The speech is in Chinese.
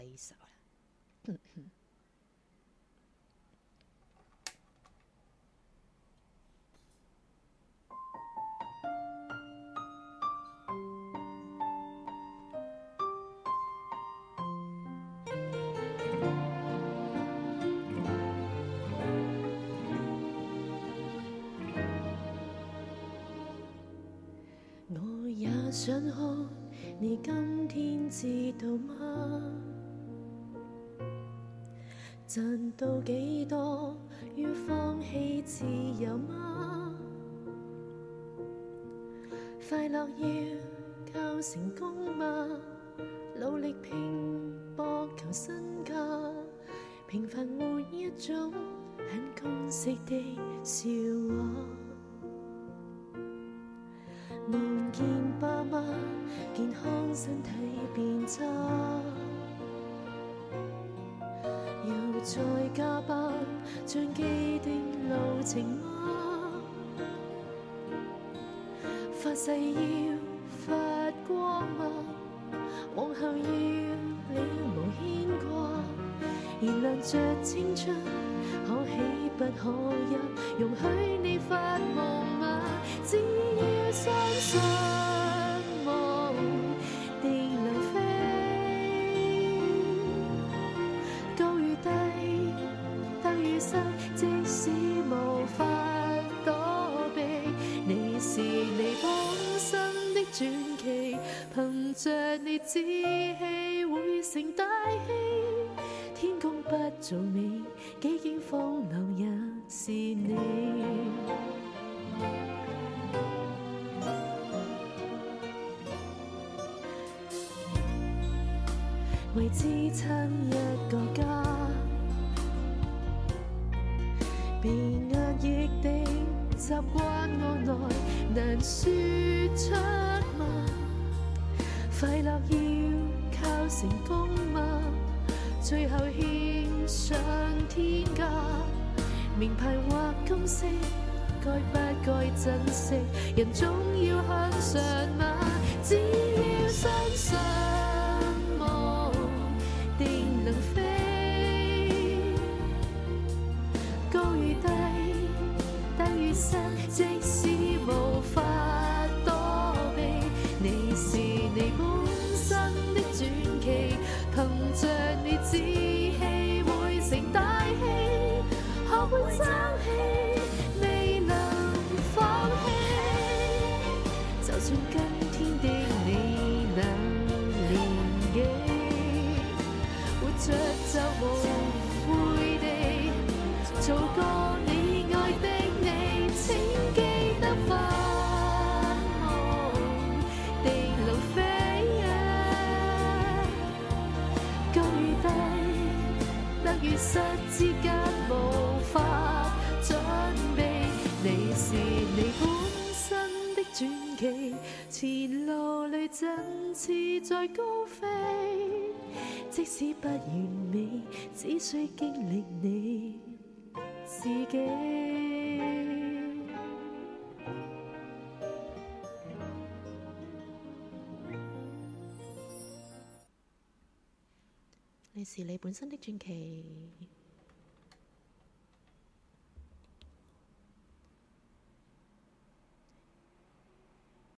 我也想哭，你今天知道吗？赚到几多，要放弃自由吗？快乐要靠成功吗？努力拼搏求身价，平凡换一种很公式的笑话。望见爸妈健康身体变差。再加班，像机定路程吗？发誓要发光吗？往后要了无牵挂，燃亮着青春，可喜不可泣，容许你发梦吗？只要相信。着你志气会成大器，天公不造美，几经风浪也是你为支撑一个家，被压抑的习惯无奈，难说出吗？快乐要靠成功吗？最后献上天价，名牌或金色，该不该珍惜？人总要向上嘛，只要相信梦，定能飞。高与低，低与失。你本身的传奇，凭着你志气会成大器。学会争气，未能放弃。就算今天的你能年纪，活着就无悔地做个。路里振翅在高飞，即使不完美，只需经历你自己。你是你本身的传奇。